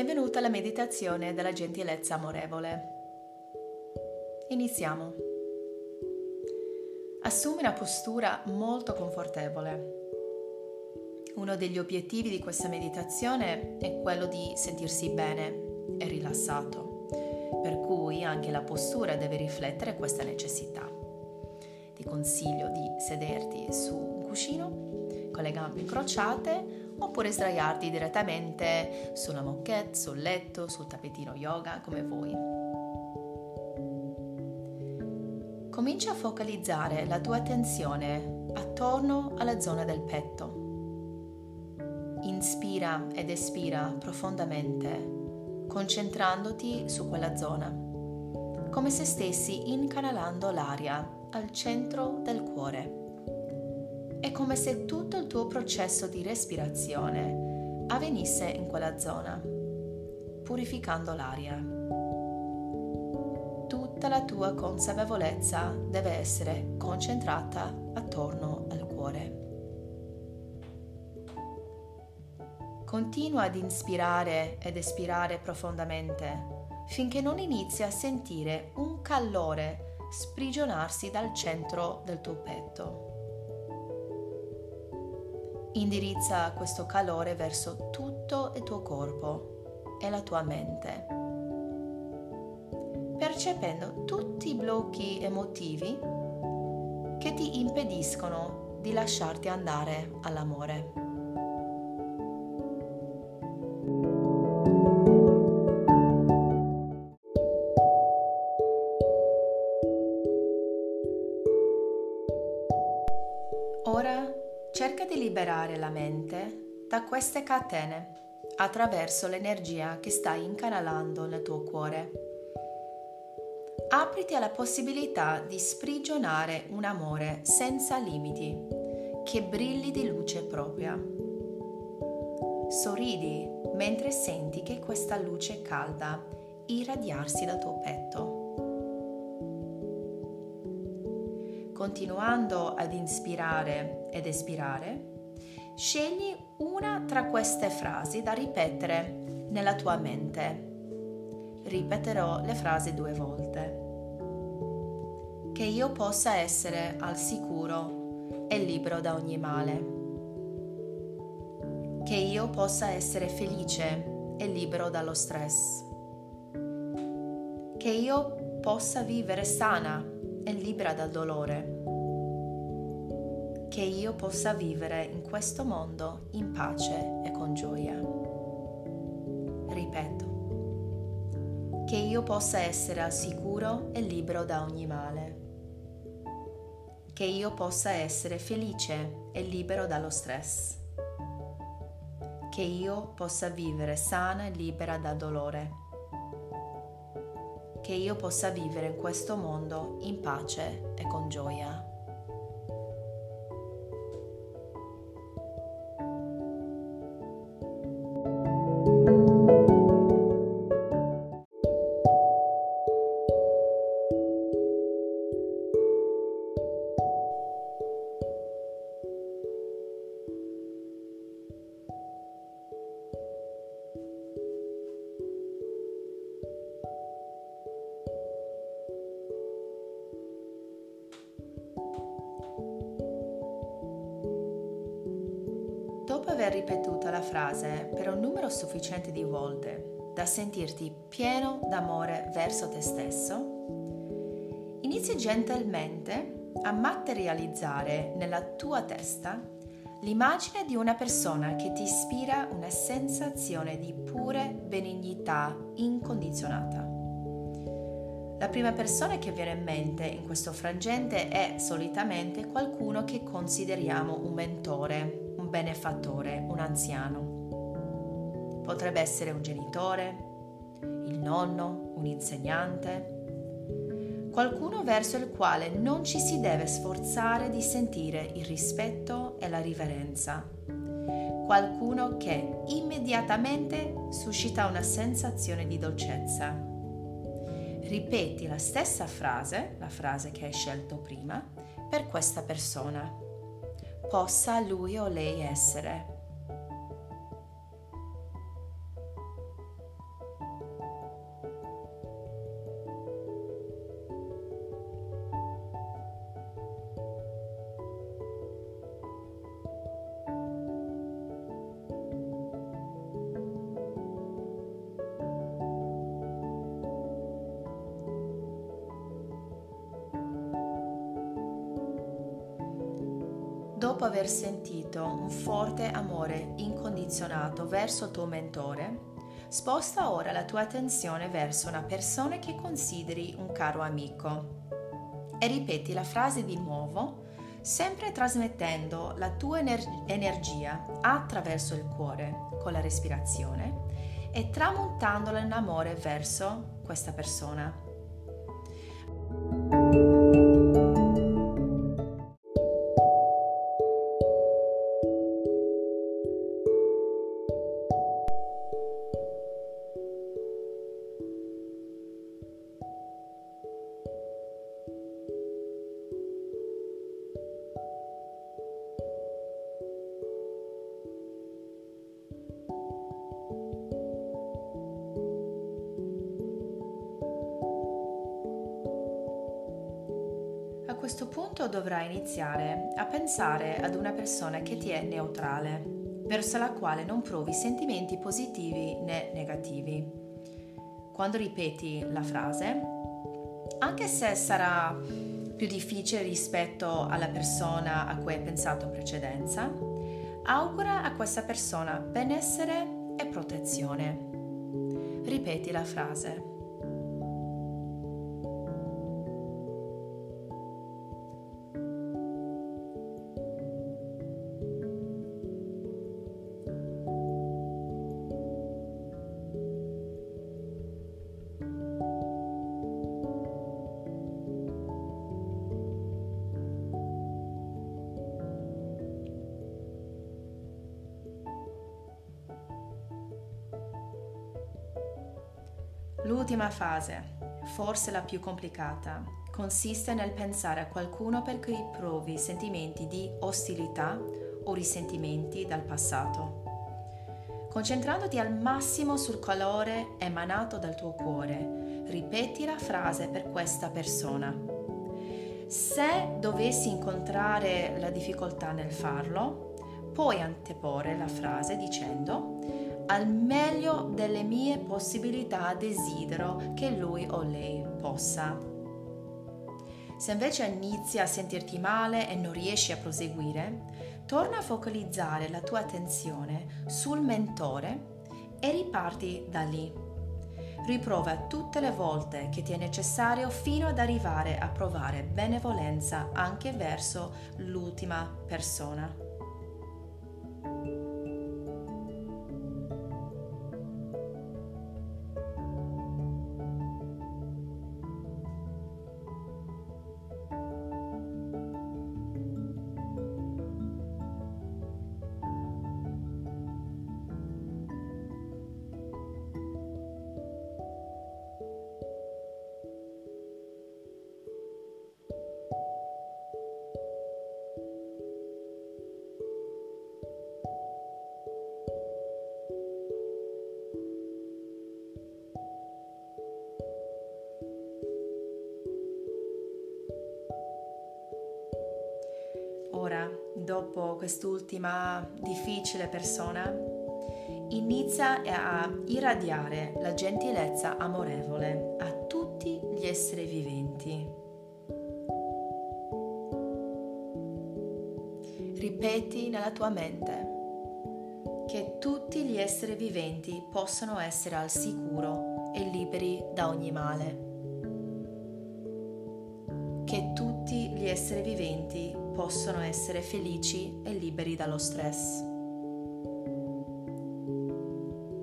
Benvenuta alla meditazione della gentilezza amorevole. Iniziamo. Assumi una postura molto confortevole. Uno degli obiettivi di questa meditazione è quello di sentirsi bene e rilassato, per cui anche la postura deve riflettere questa necessità. Ti consiglio di sederti su un cuscino con le gambe incrociate oppure sdraiarti direttamente sulla moquette, sul letto, sul tappetino yoga, come vuoi. Comincia a focalizzare la tua attenzione attorno alla zona del petto. Inspira ed espira profondamente, concentrandoti su quella zona, come se stessi incanalando l'aria al centro del cuore. È come se tutto il tuo processo di respirazione avvenisse in quella zona, purificando l'aria. Tutta la tua consapevolezza deve essere concentrata attorno al cuore. Continua ad inspirare ed espirare profondamente finché non inizi a sentire un calore sprigionarsi dal centro del tuo petto. Indirizza questo calore verso tutto il tuo corpo e la tua mente, percependo tutti i blocchi emotivi che ti impediscono di lasciarti andare all'amore. Cerca di liberare la mente da queste catene attraverso l'energia che stai incanalando nel tuo cuore. Apriti alla possibilità di sprigionare un amore senza limiti, che brilli di luce propria. Sorridi mentre senti che questa luce calda irradiarsi dal tuo petto. Continuando ad inspirare ed espirare, scegli una tra queste frasi da ripetere nella tua mente. Ripeterò le frasi due volte. Che io possa essere al sicuro e libero da ogni male. Che io possa essere felice e libero dallo stress. Che io possa vivere sana e libera dal dolore. Che io possa vivere in questo mondo in pace e con gioia. Ripeto. Che io possa essere al sicuro e libero da ogni male. Che io possa essere felice e libero dallo stress. Che io possa vivere sana e libera dal dolore che io possa vivere in questo mondo in pace e con gioia. Aver ripetuto la frase per un numero sufficiente di volte da sentirti pieno d'amore verso te stesso, inizi gentilmente a materializzare nella tua testa l'immagine di una persona che ti ispira una sensazione di pure benignità incondizionata. La prima persona che viene in mente in questo frangente è solitamente qualcuno che consideriamo un mentore, benefattore, un anziano. Potrebbe essere un genitore, il nonno, un insegnante, qualcuno verso il quale non ci si deve sforzare di sentire il rispetto e la riverenza, qualcuno che immediatamente suscita una sensazione di dolcezza. Ripeti la stessa frase, la frase che hai scelto prima, per questa persona possa lui o lei essere. Dopo aver sentito un forte amore incondizionato verso il tuo mentore, sposta ora la tua attenzione verso una persona che consideri un caro amico e ripeti la frase di nuovo, sempre trasmettendo la tua ener- energia attraverso il cuore con la respirazione e tramontandola in amore verso questa persona. Questo punto dovrai iniziare a pensare ad una persona che ti è neutrale, verso la quale non provi sentimenti positivi né negativi. Quando ripeti la frase, anche se sarà più difficile rispetto alla persona a cui hai pensato in precedenza, augura a questa persona benessere e protezione. Ripeti la frase. L'ultima fase, forse la più complicata, consiste nel pensare a qualcuno per cui provi sentimenti di ostilità o risentimenti dal passato. Concentrandoti al massimo sul calore emanato dal tuo cuore, ripeti la frase per questa persona. Se dovessi incontrare la difficoltà nel farlo, puoi anteporre la frase dicendo al meglio delle mie possibilità desidero che lui o lei possa. Se invece inizi a sentirti male e non riesci a proseguire, torna a focalizzare la tua attenzione sul mentore e riparti da lì. Riprova tutte le volte che ti è necessario fino ad arrivare a provare benevolenza anche verso l'ultima persona. Ora, dopo quest'ultima difficile persona, inizia a irradiare la gentilezza amorevole a tutti gli esseri viventi. Ripeti nella tua mente che tutti gli esseri viventi possono essere al sicuro e liberi da ogni male. Che tutti gli esseri viventi possono essere felici e liberi dallo stress.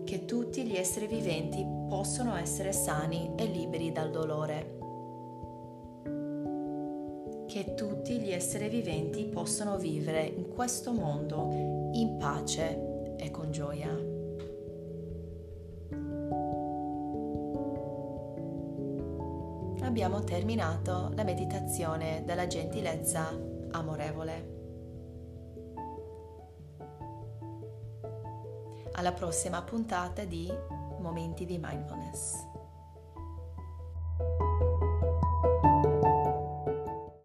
Che tutti gli esseri viventi possono essere sani e liberi dal dolore. Che tutti gli esseri viventi possono vivere in questo mondo in pace e con gioia. abbiamo terminato la meditazione della gentilezza amorevole. Alla prossima puntata di Momenti di Mindfulness.